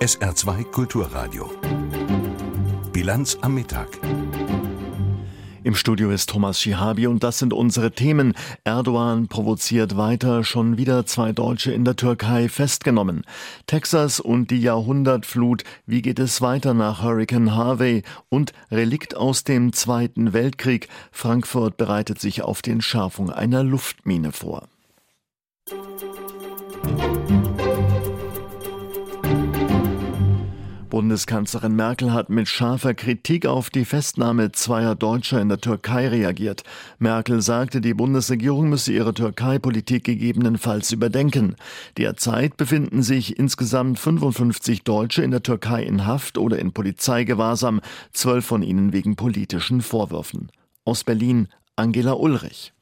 SR2 Kulturradio. Bilanz am Mittag. Im Studio ist Thomas Schihabi und das sind unsere Themen. Erdogan provoziert weiter, schon wieder zwei Deutsche in der Türkei festgenommen. Texas und die Jahrhundertflut, wie geht es weiter nach Hurricane Harvey? Und Relikt aus dem Zweiten Weltkrieg, Frankfurt bereitet sich auf die Entschärfung einer Luftmine vor. Bundeskanzlerin Merkel hat mit scharfer Kritik auf die Festnahme zweier Deutscher in der Türkei reagiert. Merkel sagte, die Bundesregierung müsse ihre Türkei-Politik gegebenenfalls überdenken. Derzeit befinden sich insgesamt 55 Deutsche in der Türkei in Haft oder in Polizeigewahrsam, zwölf von ihnen wegen politischen Vorwürfen. Aus Berlin Angela Ulrich.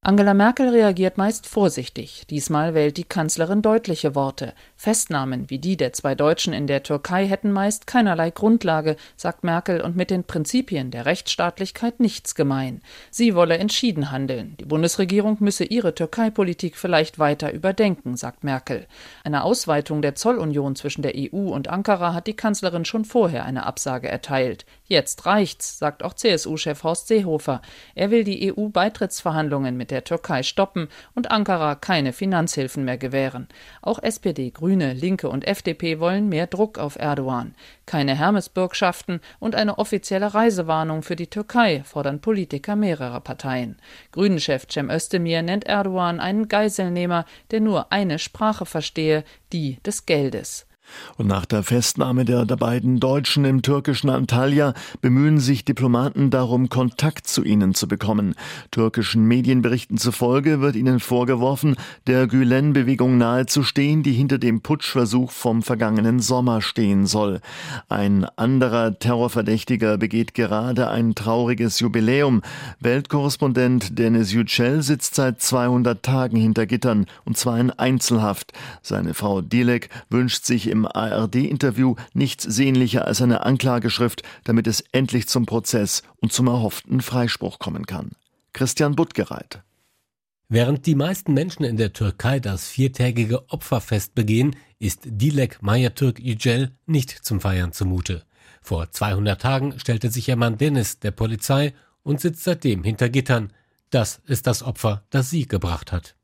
Angela Merkel reagiert meist vorsichtig. Diesmal wählt die Kanzlerin deutliche Worte. Festnahmen wie die der zwei Deutschen in der Türkei hätten meist keinerlei Grundlage, sagt Merkel, und mit den Prinzipien der Rechtsstaatlichkeit nichts gemein. Sie wolle entschieden handeln. Die Bundesregierung müsse ihre Türkei-Politik vielleicht weiter überdenken, sagt Merkel. Eine Ausweitung der Zollunion zwischen der EU und Ankara hat die Kanzlerin schon vorher eine Absage erteilt. Jetzt reicht's, sagt auch CSU-Chef Horst Seehofer. Er will die EU-Beitrittsverhandlungen mit der Türkei stoppen und Ankara keine Finanzhilfen mehr gewähren. Auch SPD, Grüne, Linke und FDP wollen mehr Druck auf Erdogan. Keine Hermesbürgschaften und eine offizielle Reisewarnung für die Türkei fordern Politiker mehrerer Parteien. Grünen-Chef Cem Özdemir nennt Erdogan einen Geiselnehmer, der nur eine Sprache verstehe, die des Geldes. Und nach der Festnahme der, der beiden Deutschen im türkischen Antalya bemühen sich Diplomaten darum, Kontakt zu ihnen zu bekommen. Türkischen Medienberichten zufolge wird ihnen vorgeworfen, der Gülen-Bewegung nahezustehen, die hinter dem Putschversuch vom vergangenen Sommer stehen soll. Ein anderer Terrorverdächtiger begeht gerade ein trauriges Jubiläum. Weltkorrespondent Dennis Yücel sitzt seit 200 Tagen hinter Gittern, und zwar in Einzelhaft. Seine Frau Dilek wünscht sich im im ARD-Interview nichts sehnlicher als eine Anklageschrift, damit es endlich zum Prozess und zum erhofften Freispruch kommen kann. Christian Buttgereit. Während die meisten Menschen in der Türkei das viertägige Opferfest begehen, ist Dilek Mayatürk Yücel nicht zum Feiern zumute. Vor 200 Tagen stellte sich ihr Mann Dennis der Polizei und sitzt seitdem hinter Gittern. Das ist das Opfer, das sie gebracht hat.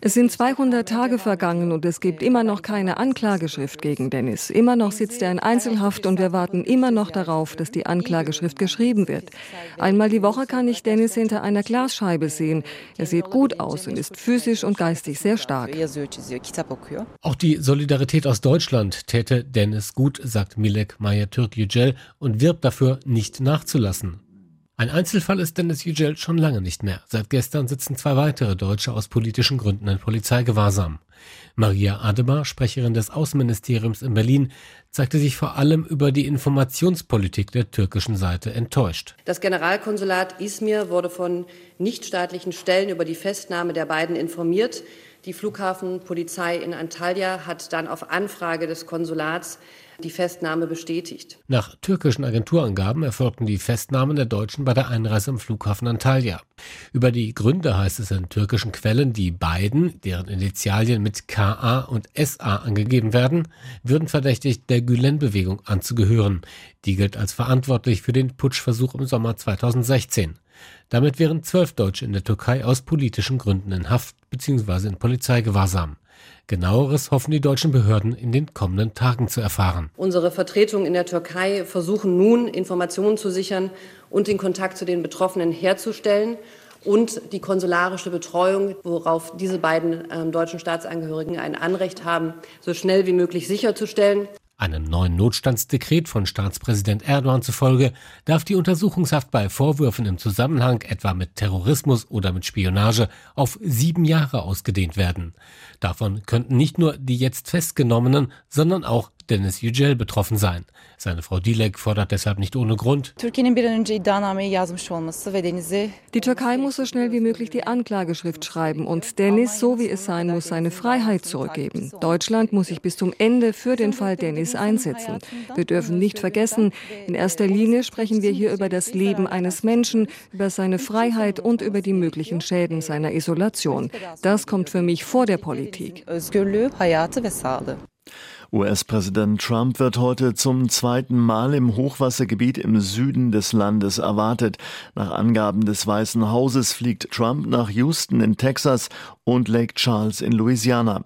Es sind 200 Tage vergangen und es gibt immer noch keine Anklageschrift gegen Dennis. Immer noch sitzt er in Einzelhaft und wir warten immer noch darauf, dass die Anklageschrift geschrieben wird. Einmal die Woche kann ich Dennis hinter einer Glasscheibe sehen. Er sieht gut aus und ist physisch und geistig sehr stark. Auch die Solidarität aus Deutschland täte Dennis gut, sagt Milek Maya-Türk Yücel und wirbt dafür, nicht nachzulassen. Ein Einzelfall ist Dennis Yücel schon lange nicht mehr. Seit gestern sitzen zwei weitere Deutsche aus politischen Gründen in Polizeigewahrsam. Maria Ademar, Sprecherin des Außenministeriums in Berlin, zeigte sich vor allem über die Informationspolitik der türkischen Seite enttäuscht. Das Generalkonsulat Izmir wurde von nichtstaatlichen Stellen über die Festnahme der beiden informiert. Die Flughafenpolizei in Antalya hat dann auf Anfrage des Konsulats die Festnahme bestätigt. Nach türkischen Agenturangaben erfolgten die Festnahmen der Deutschen bei der Einreise im Flughafen Antalya. Über die Gründe heißt es in türkischen Quellen, die beiden, deren Initialien mit KA und SA angegeben werden, würden verdächtigt, der Gülen-Bewegung anzugehören. Die gilt als verantwortlich für den Putschversuch im Sommer 2016. Damit wären zwölf Deutsche in der Türkei aus politischen Gründen in Haft bzw. in Polizeigewahrsam. Genaueres hoffen die deutschen Behörden in den kommenden Tagen zu erfahren. Unsere Vertretungen in der Türkei versuchen nun, Informationen zu sichern und den Kontakt zu den Betroffenen herzustellen und die konsularische Betreuung, worauf diese beiden äh, deutschen Staatsangehörigen ein Anrecht haben, so schnell wie möglich sicherzustellen. Einem neuen Notstandsdekret von Staatspräsident Erdogan zufolge darf die Untersuchungshaft bei Vorwürfen im Zusammenhang etwa mit Terrorismus oder mit Spionage auf sieben Jahre ausgedehnt werden. Davon könnten nicht nur die jetzt Festgenommenen, sondern auch Dennis Yücel betroffen seien. Seine Frau Dilek fordert deshalb nicht ohne Grund. Die Türkei muss so schnell wie möglich die Anklageschrift schreiben und Dennis, so wie es sein muss, seine Freiheit zurückgeben. Deutschland muss sich bis zum Ende für den Fall Dennis einsetzen. Wir dürfen nicht vergessen, in erster Linie sprechen wir hier über das Leben eines Menschen, über seine Freiheit und über die möglichen Schäden seiner Isolation. Das kommt für mich vor der Politik. US-Präsident Trump wird heute zum zweiten Mal im Hochwassergebiet im Süden des Landes erwartet. Nach Angaben des Weißen Hauses fliegt Trump nach Houston in Texas und Lake Charles in Louisiana.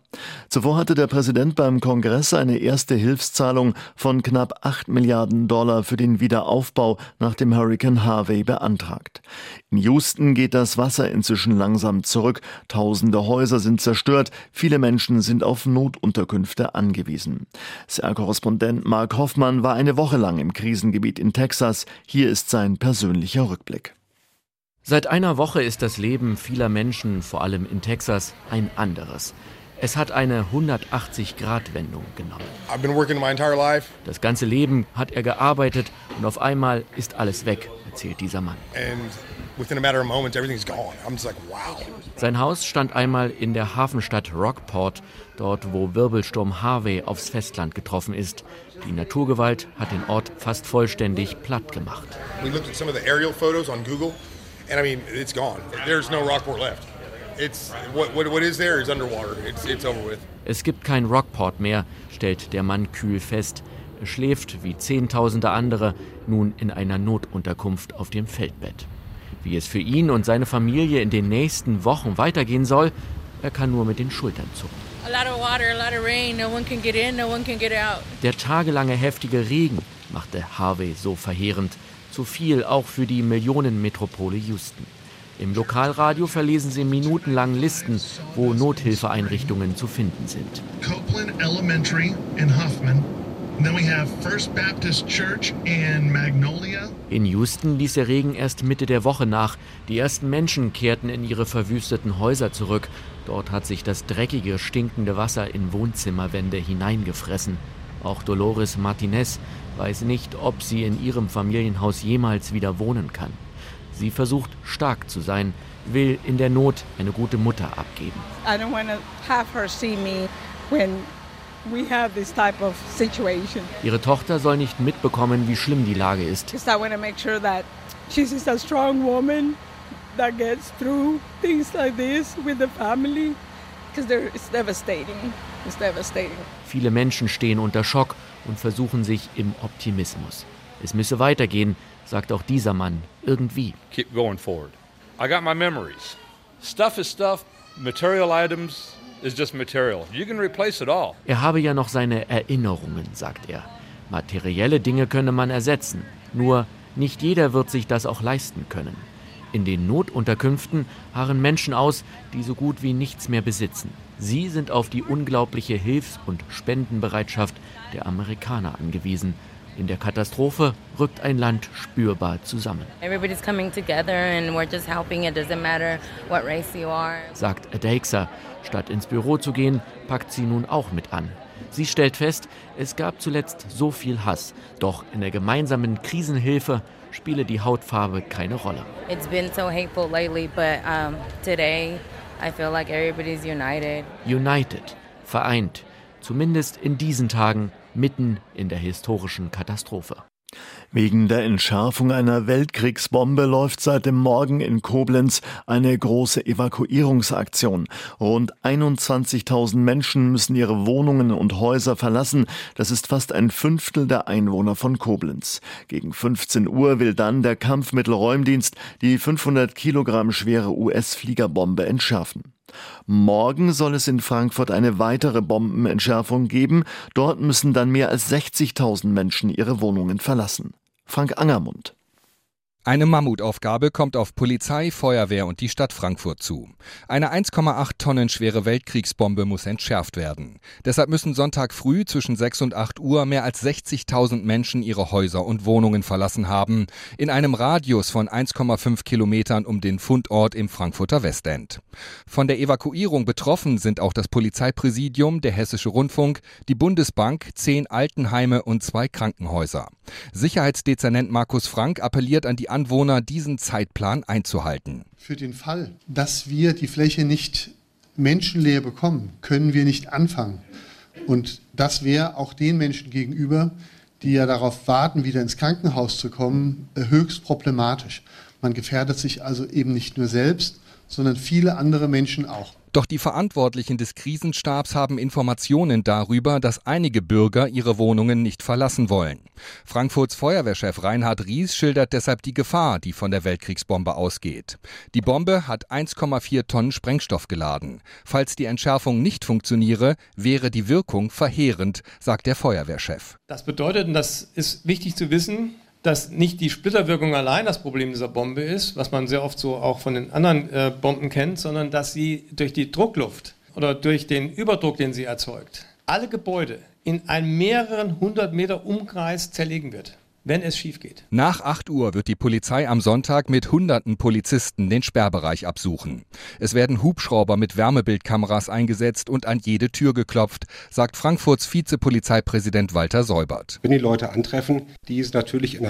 Zuvor hatte der Präsident beim Kongress eine erste Hilfszahlung von knapp 8 Milliarden Dollar für den Wiederaufbau nach dem Hurricane Harvey beantragt. In Houston geht das Wasser inzwischen langsam zurück. Tausende Häuser sind zerstört. Viele Menschen sind auf Notunterkünfte angewiesen. SR-Korrespondent Mark Hoffmann war eine Woche lang im Krisengebiet in Texas. Hier ist sein persönlicher Rückblick. Seit einer Woche ist das Leben vieler Menschen, vor allem in Texas, ein anderes. Es hat eine 180-Grad-Wendung genommen. Das ganze Leben hat er gearbeitet und auf einmal ist alles weg, erzählt dieser Mann. Sein Haus stand einmal in der Hafenstadt Rockport, dort wo Wirbelsturm Harvey aufs Festland getroffen ist. Die Naturgewalt hat den Ort fast vollständig platt gemacht. We looked at some of the aerial photos on Google and I mean, it's gone. There's no Rockport left. It's what, what, what is there is underwater. It's, it's over with. Es gibt kein Rockport mehr, stellt der Mann kühl fest. Er schläft wie Zehntausende andere nun in einer Notunterkunft auf dem Feldbett. Wie es für ihn und seine Familie in den nächsten Wochen weitergehen soll, er kann nur mit den Schultern zucken. Der tagelange heftige Regen machte Harvey so verheerend, zu viel auch für die Millionenmetropole Houston. Im Lokalradio verlesen sie minutenlang Listen, wo Nothilfeeinrichtungen zu finden sind. Copeland Elementary in Huffman. Then we have First Baptist Church in Magnolia. In Houston ließ der Regen erst Mitte der Woche nach. Die ersten Menschen kehrten in ihre verwüsteten Häuser zurück. Dort hat sich das dreckige, stinkende Wasser in Wohnzimmerwände hineingefressen. Auch Dolores Martinez weiß nicht, ob sie in ihrem Familienhaus jemals wieder wohnen kann. Sie versucht stark zu sein, will in der Not eine gute Mutter abgeben. Ihre Tochter soll nicht mitbekommen, wie schlimm die Lage ist. that gets through things like this with the family because it's devastating. It's devastating. Viele Menschen stehen unter Schock und versuchen sich im Optimismus. Es müsse weitergehen, sagt auch dieser Mann, irgendwie. Keep going forward. I got my memories. Stuff is stuff, material items is just material. You can replace it all. Er habe ja noch seine Erinnerungen, sagt er. Materielle Dinge könne man ersetzen, nur nicht jeder wird sich das auch leisten können. In den Notunterkünften harren Menschen aus, die so gut wie nichts mehr besitzen. Sie sind auf die unglaubliche Hilfs- und Spendenbereitschaft der Amerikaner angewiesen. In der Katastrophe rückt ein Land spürbar zusammen. Sagt Adeixa. Statt ins Büro zu gehen, packt sie nun auch mit an. Sie stellt fest, es gab zuletzt so viel Hass, doch in der gemeinsamen Krisenhilfe spiele die Hautfarbe keine Rolle. It's been so hateful lately, but um, today I feel like everybody's united. United, vereint, zumindest in diesen Tagen mitten in der historischen Katastrophe. Wegen der Entschärfung einer Weltkriegsbombe läuft seit dem Morgen in Koblenz eine große Evakuierungsaktion. Rund 21.000 Menschen müssen ihre Wohnungen und Häuser verlassen. Das ist fast ein Fünftel der Einwohner von Koblenz. Gegen 15 Uhr will dann der Kampfmittelräumdienst die 500 Kilogramm schwere US-Fliegerbombe entschärfen. Morgen soll es in Frankfurt eine weitere Bombenentschärfung geben. Dort müssen dann mehr als 60.000 Menschen ihre Wohnungen verlassen. Frank Angermund. Eine Mammutaufgabe kommt auf Polizei, Feuerwehr und die Stadt Frankfurt zu. Eine 1,8 Tonnen schwere Weltkriegsbombe muss entschärft werden. Deshalb müssen Sonntag früh zwischen 6 und 8 Uhr mehr als 60.000 Menschen ihre Häuser und Wohnungen verlassen haben, in einem Radius von 1,5 Kilometern um den Fundort im Frankfurter Westend. Von der Evakuierung betroffen sind auch das Polizeipräsidium, der Hessische Rundfunk, die Bundesbank, zehn Altenheime und zwei Krankenhäuser. Sicherheitsdezernent Markus Frank appelliert an die Anwohner, diesen Zeitplan einzuhalten. Für den Fall, dass wir die Fläche nicht menschenleer bekommen, können wir nicht anfangen. Und das wäre auch den Menschen gegenüber, die ja darauf warten, wieder ins Krankenhaus zu kommen, höchst problematisch. Man gefährdet sich also eben nicht nur selbst, sondern viele andere Menschen auch. Doch die Verantwortlichen des Krisenstabs haben Informationen darüber, dass einige Bürger ihre Wohnungen nicht verlassen wollen. Frankfurts Feuerwehrchef Reinhard Ries schildert deshalb die Gefahr, die von der Weltkriegsbombe ausgeht. Die Bombe hat 1,4 Tonnen Sprengstoff geladen. Falls die Entschärfung nicht funktioniere, wäre die Wirkung verheerend, sagt der Feuerwehrchef. Das bedeutet, und das ist wichtig zu wissen, dass nicht die Splitterwirkung allein das Problem dieser Bombe ist, was man sehr oft so auch von den anderen äh, Bomben kennt, sondern dass sie durch die Druckluft oder durch den Überdruck, den sie erzeugt, alle Gebäude in einen mehreren hundert Meter Umkreis zerlegen wird wenn es schief geht. Nach 8 Uhr wird die Polizei am Sonntag mit hunderten Polizisten den Sperrbereich absuchen. Es werden Hubschrauber mit Wärmebildkameras eingesetzt und an jede Tür geklopft, sagt Frankfurts Vizepolizeipräsident Walter Säubert. Wenn die Leute antreffen, die es natürlich in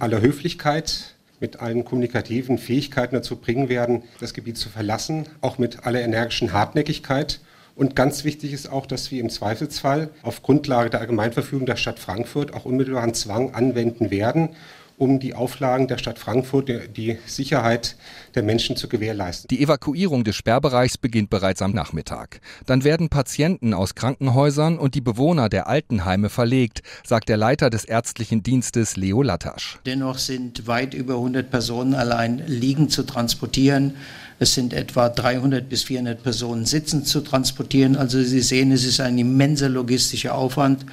aller Höflichkeit mit allen kommunikativen Fähigkeiten dazu bringen werden, das Gebiet zu verlassen, auch mit aller energischen Hartnäckigkeit und ganz wichtig ist auch, dass wir im Zweifelsfall auf Grundlage der Allgemeinverfügung der Stadt Frankfurt auch unmittelbaren Zwang anwenden werden, um die Auflagen der Stadt Frankfurt, die Sicherheit der Menschen zu gewährleisten. Die Evakuierung des Sperrbereichs beginnt bereits am Nachmittag. Dann werden Patienten aus Krankenhäusern und die Bewohner der Altenheime verlegt, sagt der Leiter des ärztlichen Dienstes Leo Lattasch. Dennoch sind weit über 100 Personen allein liegend zu transportieren. Es sind etwa 300 bis 400 Personen sitzend zu transportieren. Also Sie sehen, es ist ein immenser logistischer Aufwand,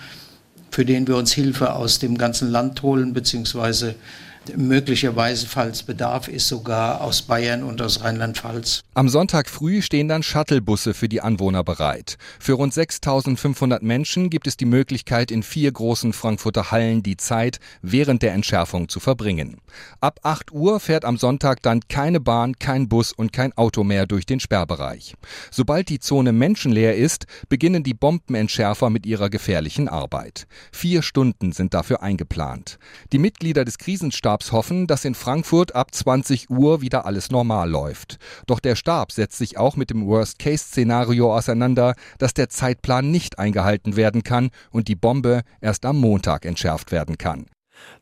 für den wir uns Hilfe aus dem ganzen Land holen, beziehungsweise möglicherweise, falls Bedarf ist, sogar aus Bayern und aus Rheinland-Pfalz. Am Sonntag früh stehen dann Shuttlebusse für die Anwohner bereit. Für rund 6500 Menschen gibt es die Möglichkeit, in vier großen Frankfurter Hallen die Zeit während der Entschärfung zu verbringen. Ab 8 Uhr fährt am Sonntag dann keine Bahn, kein Bus und kein Auto mehr durch den Sperrbereich. Sobald die Zone menschenleer ist, beginnen die Bombenentschärfer mit ihrer gefährlichen Arbeit. Vier Stunden sind dafür eingeplant. Die Mitglieder des Krisenstabs Stabs hoffen, dass in Frankfurt ab 20 Uhr wieder alles normal läuft. Doch der Stab setzt sich auch mit dem Worst-Case-Szenario auseinander, dass der Zeitplan nicht eingehalten werden kann und die Bombe erst am Montag entschärft werden kann.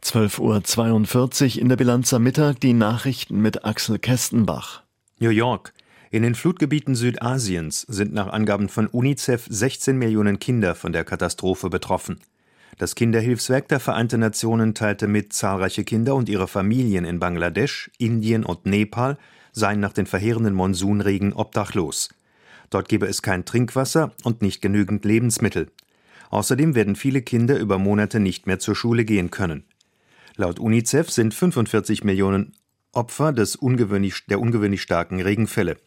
12.42 Uhr in der Bilanz am Mittag die Nachrichten mit Axel Kestenbach. New York. In den Flutgebieten Südasiens sind nach Angaben von UNICEF 16 Millionen Kinder von der Katastrophe betroffen. Das Kinderhilfswerk der Vereinten Nationen teilte mit, zahlreiche Kinder und ihre Familien in Bangladesch, Indien und Nepal seien nach den verheerenden Monsunregen obdachlos. Dort gebe es kein Trinkwasser und nicht genügend Lebensmittel. Außerdem werden viele Kinder über Monate nicht mehr zur Schule gehen können. Laut UNICEF sind 45 Millionen Opfer des ungewöhnlich, der ungewöhnlich starken Regenfälle.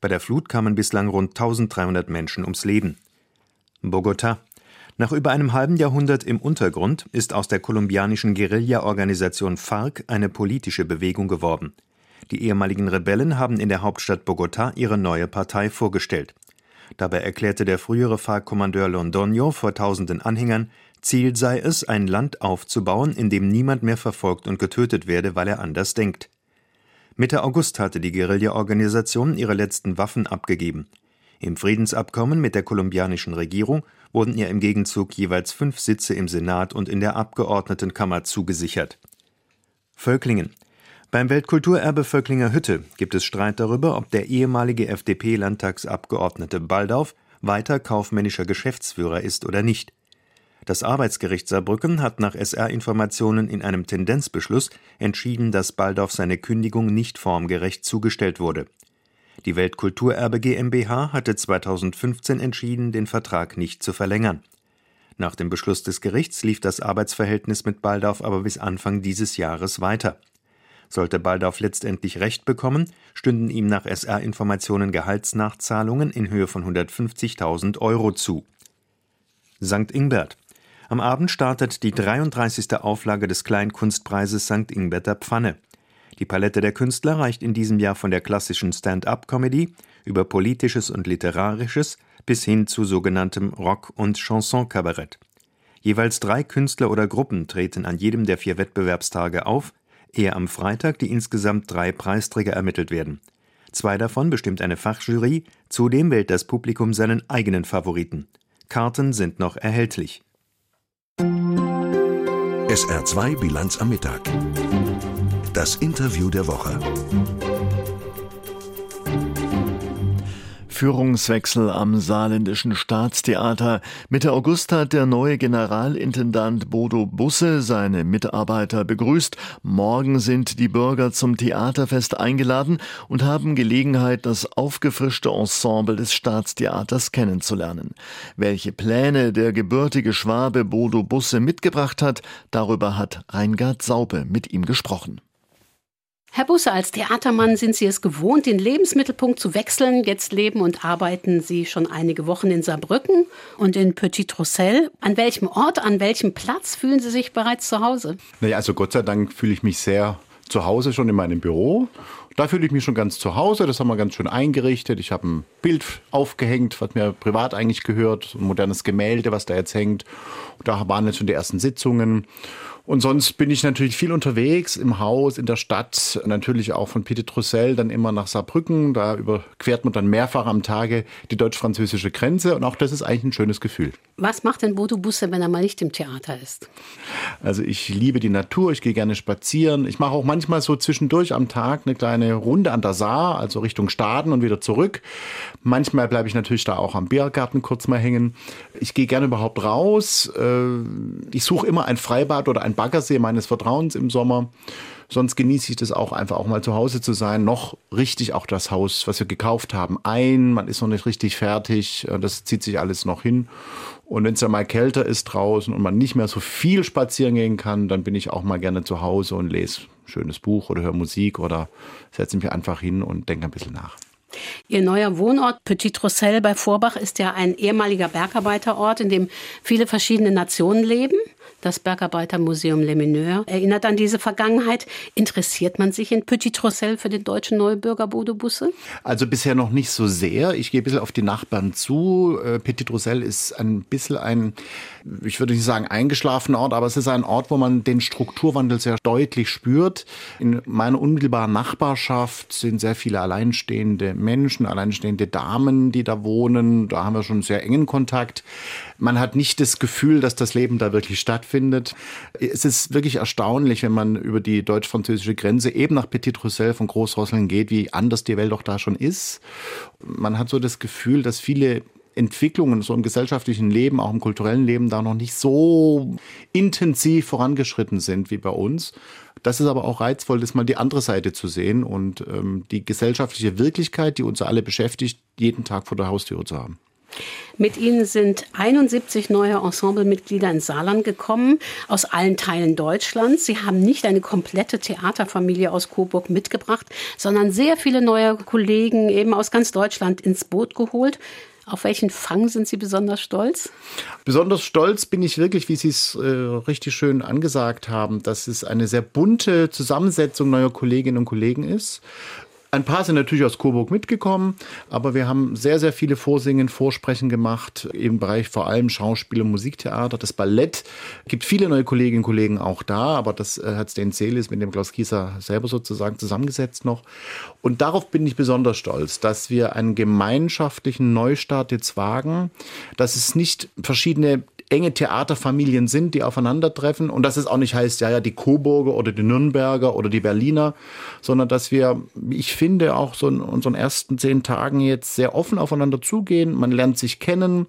Bei der Flut kamen bislang rund 1300 Menschen ums Leben. Bogota. Nach über einem halben Jahrhundert im Untergrund ist aus der kolumbianischen Guerilla-Organisation FARC eine politische Bewegung geworden. Die ehemaligen Rebellen haben in der Hauptstadt Bogotá ihre neue Partei vorgestellt. Dabei erklärte der frühere FARC-Kommandeur Londoño vor tausenden Anhängern, Ziel sei es, ein Land aufzubauen, in dem niemand mehr verfolgt und getötet werde, weil er anders denkt. Mitte August hatte die Guerilla-Organisation ihre letzten Waffen abgegeben. Im Friedensabkommen mit der kolumbianischen Regierung wurden ihr im Gegenzug jeweils fünf Sitze im Senat und in der Abgeordnetenkammer zugesichert. Völklingen. Beim Weltkulturerbe Völklinger Hütte gibt es Streit darüber, ob der ehemalige FDP-Landtagsabgeordnete Baldauf weiter kaufmännischer Geschäftsführer ist oder nicht. Das Arbeitsgericht Saarbrücken hat nach SR-Informationen in einem Tendenzbeschluss entschieden, dass Baldauf seine Kündigung nicht formgerecht zugestellt wurde. Die Weltkulturerbe GmbH hatte 2015 entschieden, den Vertrag nicht zu verlängern. Nach dem Beschluss des Gerichts lief das Arbeitsverhältnis mit Baldauf aber bis Anfang dieses Jahres weiter. Sollte Baldauf letztendlich Recht bekommen, stünden ihm nach SR-Informationen Gehaltsnachzahlungen in Höhe von 150.000 Euro zu. St. Ingbert am Abend startet die 33. Auflage des Kleinkunstpreises St. Ingberter Pfanne. Die Palette der Künstler reicht in diesem Jahr von der klassischen Stand-up-Comedy über politisches und literarisches bis hin zu sogenanntem Rock- und Chanson-Kabarett. Jeweils drei Künstler oder Gruppen treten an jedem der vier Wettbewerbstage auf, ehe am Freitag die insgesamt drei Preisträger ermittelt werden. Zwei davon bestimmt eine Fachjury, zudem wählt das Publikum seinen eigenen Favoriten. Karten sind noch erhältlich. SR2 Bilanz am Mittag. Das Interview der Woche. Führungswechsel am Saarländischen Staatstheater. Mitte August hat der neue Generalintendant Bodo Busse seine Mitarbeiter begrüßt. Morgen sind die Bürger zum Theaterfest eingeladen und haben Gelegenheit, das aufgefrischte Ensemble des Staatstheaters kennenzulernen. Welche Pläne der gebürtige Schwabe Bodo Busse mitgebracht hat, darüber hat Reingard Saupe mit ihm gesprochen. Herr Busse, als Theatermann sind Sie es gewohnt, den Lebensmittelpunkt zu wechseln. Jetzt leben und arbeiten Sie schon einige Wochen in Saarbrücken und in Petit Rossel. An welchem Ort, an welchem Platz fühlen Sie sich bereits zu Hause? Naja, also Gott sei Dank fühle ich mich sehr zu Hause schon in meinem Büro. Da fühle ich mich schon ganz zu Hause. Das haben wir ganz schön eingerichtet. Ich habe ein Bild aufgehängt, was mir privat eigentlich gehört. Ein modernes Gemälde, was da jetzt hängt. Da waren jetzt schon die ersten Sitzungen. Und sonst bin ich natürlich viel unterwegs im Haus, in der Stadt, natürlich auch von Petit Trussel dann immer nach Saarbrücken. Da überquert man dann mehrfach am Tage die deutsch-französische Grenze und auch das ist eigentlich ein schönes Gefühl. Was macht denn Bodo Busse, wenn er mal nicht im Theater ist? Also ich liebe die Natur, ich gehe gerne spazieren. Ich mache auch manchmal so zwischendurch am Tag eine kleine Runde an der Saar, also Richtung Staden und wieder zurück. Manchmal bleibe ich natürlich da auch am Biergarten kurz mal hängen. Ich gehe gerne überhaupt raus. Äh, ich suche immer ein Freibad oder ein Baggersee meines Vertrauens im Sommer. Sonst genieße ich das auch einfach auch mal zu Hause zu sein. Noch richtig auch das Haus, was wir gekauft haben, ein. Man ist noch nicht richtig fertig. Das zieht sich alles noch hin. Und wenn es dann mal kälter ist draußen und man nicht mehr so viel spazieren gehen kann, dann bin ich auch mal gerne zu Hause und lese ein schönes Buch oder höre Musik oder setze mich einfach hin und denke ein bisschen nach. Ihr neuer Wohnort Petit Rossel bei Vorbach ist ja ein ehemaliger Bergarbeiterort, in dem viele verschiedene Nationen leben. Das Bergarbeitermuseum Le Mineur erinnert an diese Vergangenheit. Interessiert man sich in Petit Rossel für den deutschen Neubürger Bodo Busse? Also bisher noch nicht so sehr. Ich gehe ein bisschen auf die Nachbarn zu. Äh, Petit Rossel ist ein bisschen ein, ich würde nicht sagen eingeschlafener Ort, aber es ist ein Ort, wo man den Strukturwandel sehr deutlich spürt. In meiner unmittelbaren Nachbarschaft sind sehr viele alleinstehende Menschen, alleinstehende Damen, die da wohnen. Da haben wir schon sehr engen Kontakt. Man hat nicht das Gefühl, dass das Leben da wirklich stattfindet. Es ist wirklich erstaunlich, wenn man über die deutsch-französische Grenze eben nach Petit Roussel von Großrosseln geht, wie anders die Welt doch da schon ist. Man hat so das Gefühl, dass viele Entwicklungen so im gesellschaftlichen Leben, auch im kulturellen Leben da noch nicht so intensiv vorangeschritten sind wie bei uns. Das ist aber auch reizvoll, das mal die andere Seite zu sehen und ähm, die gesellschaftliche Wirklichkeit, die uns alle beschäftigt, jeden Tag vor der Haustüre zu haben. Mit ihnen sind 71 neue Ensemblemitglieder ins Saarland gekommen, aus allen Teilen Deutschlands. Sie haben nicht eine komplette Theaterfamilie aus Coburg mitgebracht, sondern sehr viele neue Kollegen eben aus ganz Deutschland ins Boot geholt. Auf welchen Fang sind Sie besonders stolz? Besonders stolz bin ich wirklich, wie Sie es äh, richtig schön angesagt haben, dass es eine sehr bunte Zusammensetzung neuer Kolleginnen und Kollegen ist. Ein paar sind natürlich aus Coburg mitgekommen, aber wir haben sehr, sehr viele Vorsingen, Vorsprechen gemacht im Bereich vor allem Schauspiel und Musiktheater. Das Ballett gibt viele neue Kolleginnen und Kollegen auch da, aber das äh, hat Sten Celis mit dem Klaus Kieser selber sozusagen zusammengesetzt noch. Und darauf bin ich besonders stolz, dass wir einen gemeinschaftlichen Neustart jetzt wagen, dass es nicht verschiedene enge Theaterfamilien sind, die aufeinandertreffen und dass es auch nicht heißt, ja, ja, die Coburger oder die Nürnberger oder die Berliner, sondern dass wir, ich finde, auch so in unseren ersten zehn Tagen jetzt sehr offen aufeinander zugehen. Man lernt sich kennen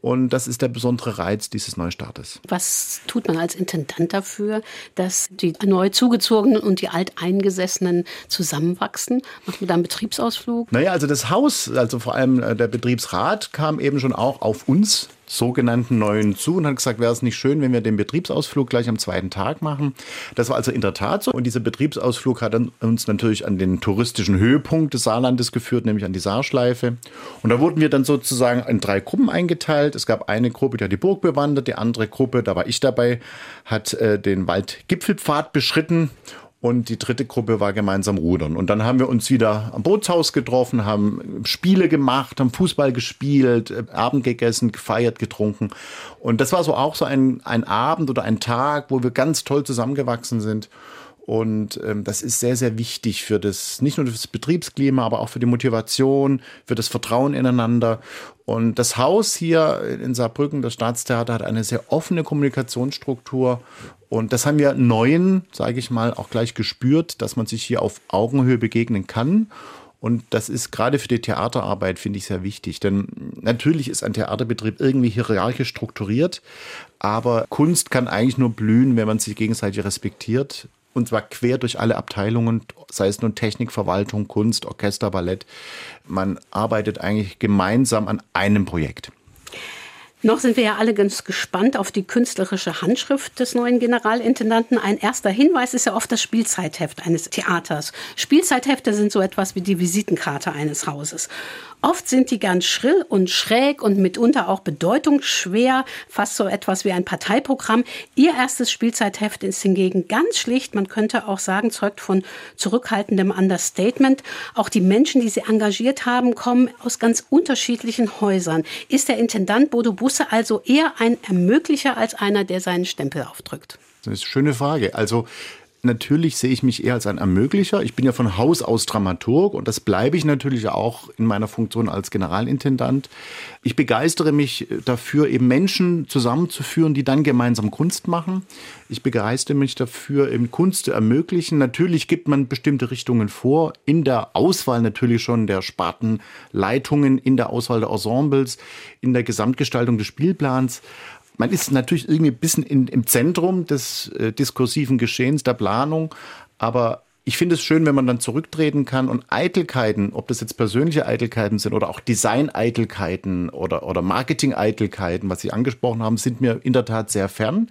und das ist der besondere Reiz dieses Neustartes. Was tut man als Intendant dafür, dass die neu zugezogenen und die alteingesessenen zusammenwachsen? Macht man da einen Betriebsausflug? Naja, also das Haus, also vor allem äh, der Betriebsrat kam eben schon auch auf uns sogenannten neuen zu und hat gesagt, wäre es nicht schön, wenn wir den Betriebsausflug gleich am zweiten Tag machen. Das war also in der Tat so. Und dieser Betriebsausflug hat uns natürlich an den touristischen Höhepunkt des Saarlandes geführt, nämlich an die Saarschleife. Und da wurden wir dann sozusagen in drei Gruppen eingeteilt. Es gab eine Gruppe, die hat die Burg bewandert, die andere Gruppe, da war ich dabei, hat äh, den Waldgipfelpfad beschritten und die dritte Gruppe war gemeinsam rudern. Und dann haben wir uns wieder am Bootshaus getroffen, haben Spiele gemacht, haben Fußball gespielt, äh, Abend gegessen, gefeiert, getrunken. Und das war so auch so ein, ein Abend oder ein Tag, wo wir ganz toll zusammengewachsen sind. Und ähm, das ist sehr, sehr wichtig für das, nicht nur für das Betriebsklima, aber auch für die Motivation, für das Vertrauen ineinander. Und das Haus hier in Saarbrücken, das Staatstheater, hat eine sehr offene Kommunikationsstruktur. Und das haben wir neuen, sage ich mal, auch gleich gespürt, dass man sich hier auf Augenhöhe begegnen kann. Und das ist gerade für die Theaterarbeit, finde ich, sehr wichtig. Denn natürlich ist ein Theaterbetrieb irgendwie hierarchisch strukturiert, aber Kunst kann eigentlich nur blühen, wenn man sich gegenseitig respektiert und zwar quer durch alle Abteilungen, sei es nun Technik, Verwaltung, Kunst, Orchester, Ballett. Man arbeitet eigentlich gemeinsam an einem Projekt. Noch sind wir ja alle ganz gespannt auf die künstlerische Handschrift des neuen Generalintendanten. Ein erster Hinweis ist ja oft das Spielzeitheft eines Theaters. Spielzeithefte sind so etwas wie die Visitenkarte eines Hauses. Oft sind die ganz schrill und schräg und mitunter auch bedeutungsschwer, fast so etwas wie ein Parteiprogramm. Ihr erstes Spielzeitheft ist hingegen ganz schlicht, man könnte auch sagen, zeugt von zurückhaltendem Understatement. Auch die Menschen, die sie engagiert haben, kommen aus ganz unterschiedlichen Häusern. Ist der Intendant Bodo Busse also eher ein Ermöglicher als einer, der seinen Stempel aufdrückt? Das ist eine schöne Frage. Also Natürlich sehe ich mich eher als ein Ermöglicher. Ich bin ja von Haus aus Dramaturg und das bleibe ich natürlich auch in meiner Funktion als Generalintendant. Ich begeistere mich dafür, eben Menschen zusammenzuführen, die dann gemeinsam Kunst machen. Ich begeistere mich dafür, eben Kunst zu ermöglichen. Natürlich gibt man bestimmte Richtungen vor, in der Auswahl natürlich schon der Spartenleitungen, in der Auswahl der Ensembles, in der Gesamtgestaltung des Spielplans man ist natürlich irgendwie ein bisschen in, im Zentrum des äh, diskursiven Geschehens, der Planung, aber ich finde es schön, wenn man dann zurücktreten kann und Eitelkeiten, ob das jetzt persönliche Eitelkeiten sind oder auch Design-Eitelkeiten oder, oder Marketing-Eitelkeiten, was Sie angesprochen haben, sind mir in der Tat sehr fern.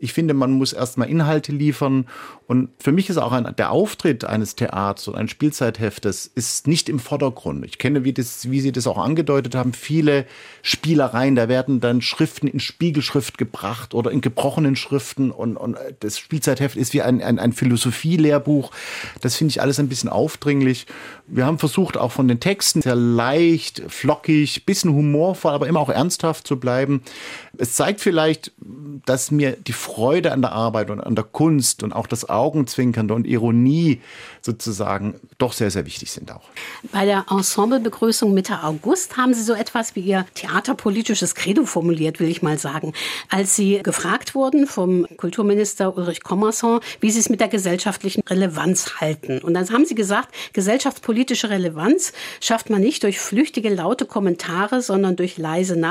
Ich finde, man muss erstmal Inhalte liefern. Und für mich ist auch ein, der Auftritt eines Theaters oder eines Spielzeitheftes ist nicht im Vordergrund. Ich kenne, wie, das, wie Sie das auch angedeutet haben, viele Spielereien. Da werden dann Schriften in Spiegelschrift gebracht oder in gebrochenen Schriften. Und, und das Spielzeitheft ist wie ein, ein, ein Philosophielehrbuch. Das finde ich alles ein bisschen aufdringlich. Wir haben versucht, auch von den Texten sehr leicht, flockig, bisschen humorvoll, aber immer auch ernsthaft zu bleiben. Es zeigt vielleicht, dass mir die Freude an der Arbeit und an der Kunst und auch das Augenzwinkernde und Ironie sozusagen doch sehr, sehr wichtig sind auch. Bei der Ensemblebegrüßung Mitte August haben Sie so etwas wie Ihr theaterpolitisches Credo formuliert, will ich mal sagen. Als Sie gefragt wurden vom Kulturminister Ulrich Kommerson, wie Sie es mit der gesellschaftlichen Relevanz halten. Und dann haben Sie gesagt, gesellschaftspolitische Relevanz schafft man nicht durch flüchtige, laute Kommentare, sondern durch leise Nachdenken